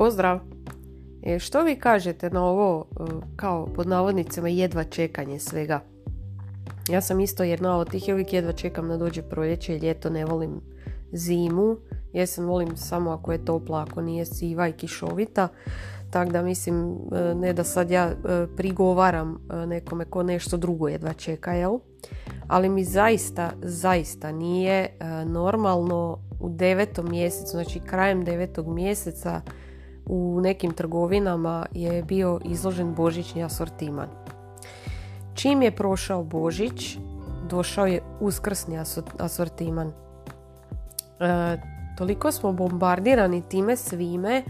Pozdrav! E, što vi kažete na ovo, e, kao pod navodnicama, jedva čekanje svega? Ja sam isto jedna od tih, uvijek jedva čekam da dođe proljeće i ljeto, ne volim zimu. Jesen volim samo ako je topla, ako nije siva i kišovita. Tako da mislim, e, ne da sad ja prigovaram nekome ko nešto drugo jedva čeka, jel? Ali mi zaista, zaista nije normalno u devetom mjesecu, znači krajem devetog mjeseca u nekim trgovinama je bio izložen božićni asortiman. Čim je prošao Božić, došao je uskrsni asortiman. E, toliko smo bombardirani time svime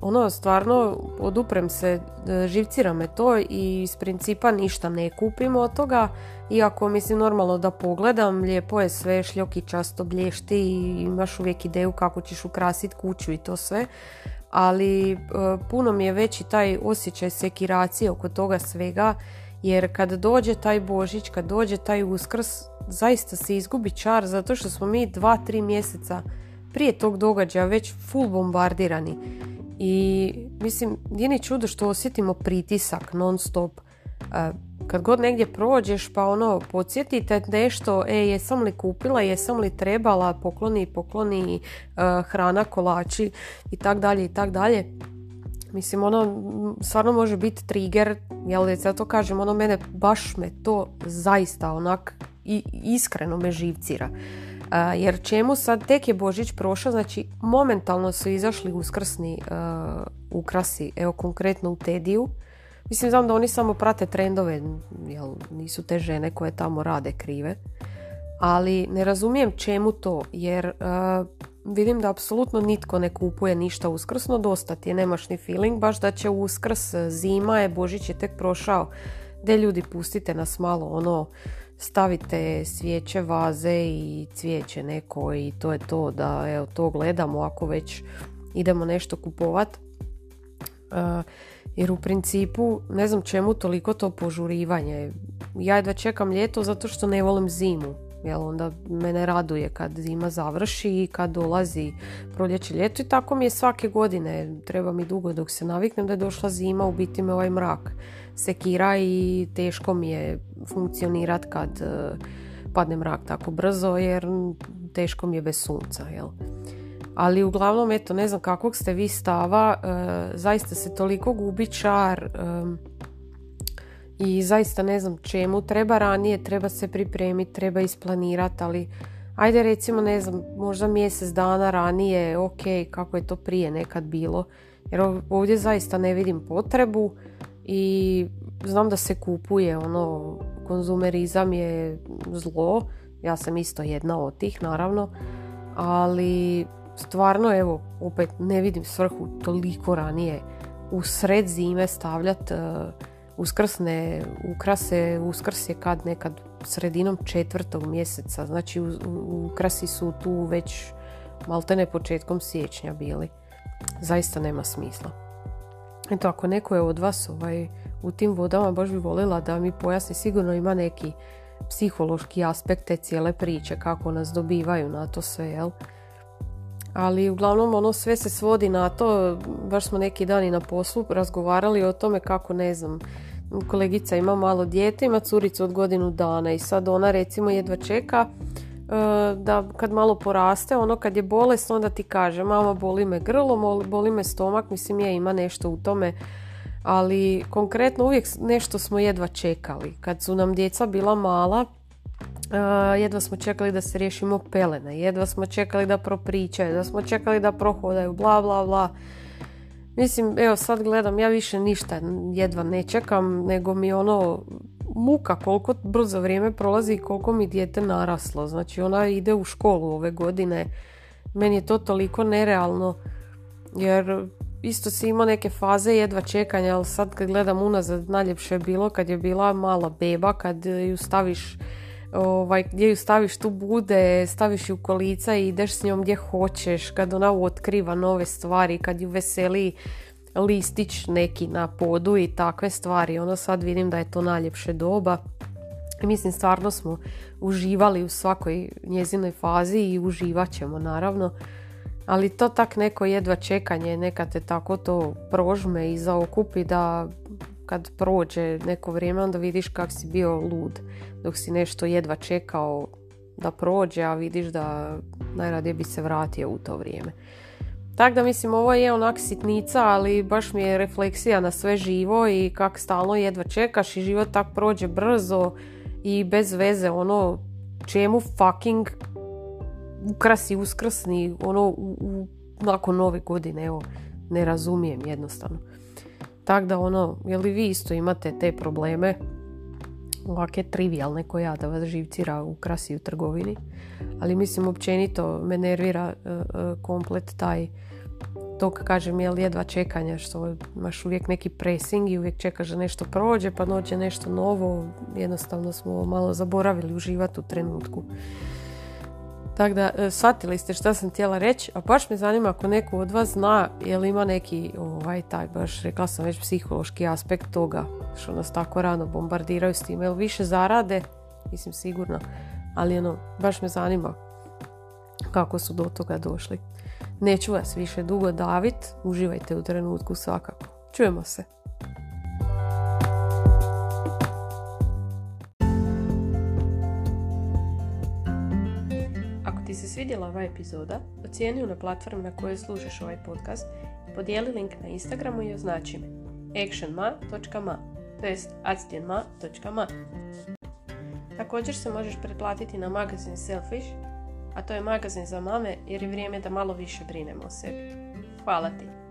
ono stvarno oduprem se, e, živcira me to i iz principa ništa ne kupim od toga iako mislim normalno da pogledam lijepo je sve šljoki často blješti i imaš uvijek ideju kako ćeš ukrasiti kuću i to sve ali e, puno mi je veći taj osjećaj sekiracije oko toga svega jer kad dođe taj Božić, kad dođe taj Uskrs zaista se izgubi čar zato što smo mi dva, tri mjeseca prije tog događaja već full bombardirani. I mislim, nije ni čudo što osjetimo pritisak non stop. E, kad god negdje prođeš pa ono podsjetite nešto, e jesam li kupila, jesam li trebala, pokloni, pokloni, e, hrana, kolači i tak dalje i tak dalje. Mislim, ono, stvarno može biti trigger, jel, to kažem, ono, mene, baš me to zaista onak i iskreno me živcira jer čemu sad tek je Božić prošao, znači momentalno su izašli uskrsni ukrasi, evo konkretno u Tediju. Mislim, znam da oni samo prate trendove, jel nisu te žene koje tamo rade krive. Ali ne razumijem čemu to, jer vidim da apsolutno nitko ne kupuje ništa uskrsno, dosta ti je, nemaš ni feeling baš da će uskrs, zima je, Božić je tek prošao. De ljudi, pustite nas malo, ono, stavite svijeće, vaze i cvijeće neko i to je to da evo, to gledamo ako već idemo nešto kupovat. Uh, jer u principu ne znam čemu toliko to požurivanje. Ja jedva čekam ljeto zato što ne volim zimu. Jel onda mene raduje kad zima završi i kad dolazi proljeće ljeto i tako mi je svake godine. Treba mi dugo dok se naviknem da je došla zima, u biti me ovaj mrak sekira i teško mi je funkcionirat kad e, padne mrak tako brzo jer teško mi je bez sunca. Jel? Ali uglavnom, eto, ne znam kakvog ste vi stava, e, zaista se toliko gubi čar e, i zaista ne znam čemu. Treba ranije, treba se pripremiti, treba isplanirati, ali ajde recimo, ne znam, možda mjesec dana ranije, ok, kako je to prije nekad bilo. Jer ovdje zaista ne vidim potrebu i znam da se kupuje ono konzumerizam je zlo ja sam isto jedna od tih naravno ali stvarno evo opet ne vidim svrhu toliko ranije u sred zime stavljati uh, uskrsne ukrase uskrs je kad nekad sredinom četvrtog mjeseca. Znači ukrasi su tu već maltene početkom siječnja bili. Zaista nema smisla. Eto, ako neko je od vas ovaj, u tim vodama, baš bi volila da mi pojasni, sigurno ima neki psihološki aspekt te cijele priče, kako nas dobivaju na to sve, jel? Ali uglavnom ono sve se svodi na to, baš smo neki dan i na poslu razgovarali o tome kako ne znam, kolegica ima malo dijete, ima curicu od godinu dana i sad ona recimo jedva čeka E, da kad malo poraste, ono kad je bolest onda ti kaže mama boli me grlo, boli me stomak, mislim je ima nešto u tome, ali konkretno uvijek nešto smo jedva čekali. Kad su nam djeca bila mala, jedva smo čekali da se riješimo pelene, jedva smo čekali da propričaju, da smo čekali da prohodaju, bla bla bla. Mislim, evo sad gledam, ja više ništa jedva ne čekam, nego mi ono muka koliko brzo vrijeme prolazi i koliko mi dijete naraslo. Znači ona ide u školu ove godine. Meni je to toliko nerealno jer isto si imao neke faze jedva čekanja, ali sad kad gledam unazad najljepše je bilo kad je bila mala beba, kad ju staviš ovaj, gdje ju staviš tu bude, staviš ju u kolica i ideš s njom gdje hoćeš, kad ona otkriva nove stvari, kad ju veseli listić neki na podu i takve stvari. Ono sad vidim da je to najljepše doba. Mislim stvarno smo uživali u svakoj njezinoj fazi i uživat ćemo naravno. Ali to tak neko jedva čekanje, neka te tako to prožme i zaokupi da kad prođe neko vrijeme onda vidiš kak si bio lud dok si nešto jedva čekao da prođe, a vidiš da najradije bi se vratio u to vrijeme. Tako da mislim ovo je onak sitnica, ali baš mi je refleksija na sve živo i kak stalno jedva čekaš i život tak prođe brzo i bez veze ono čemu fucking ukrasi uskrsni ono u, nakon nove godine, evo ne razumijem jednostavno. Tako da ono, je li vi isto imate te probleme? Ovake trivialne koja ja da vas živcira u krasi u trgovini, ali mislim općenito me nervira e, e, komplet taj to kažem jel jedva čekanja što imaš uvijek neki pressing i uvijek čekaš da nešto prođe pa dođe nešto novo. Jednostavno smo malo zaboravili uživati u trenutku tako da, e, shvatili ste šta sam htjela reći, a baš me zanima ako neko od vas zna, je li ima neki, ovaj, taj, baš rekla sam već, psihološki aspekt toga, što nas tako rano bombardiraju s tim, jel više zarade, mislim sigurno, ali ono, baš me zanima kako su do toga došli. Neću vas više dugo davit, uživajte u trenutku svakako. Čujemo se. Ti se svidjela ova epizoda, ocijeni ju na platformi na kojoj slušaš ovaj podcast, podijeli link na Instagramu i označi me actionma.ma, to jest actionma.ma. Također se možeš pretplatiti na magazin Selfish, a to je magazin za mame jer je vrijeme da malo više brinemo o sebi. Hvala ti!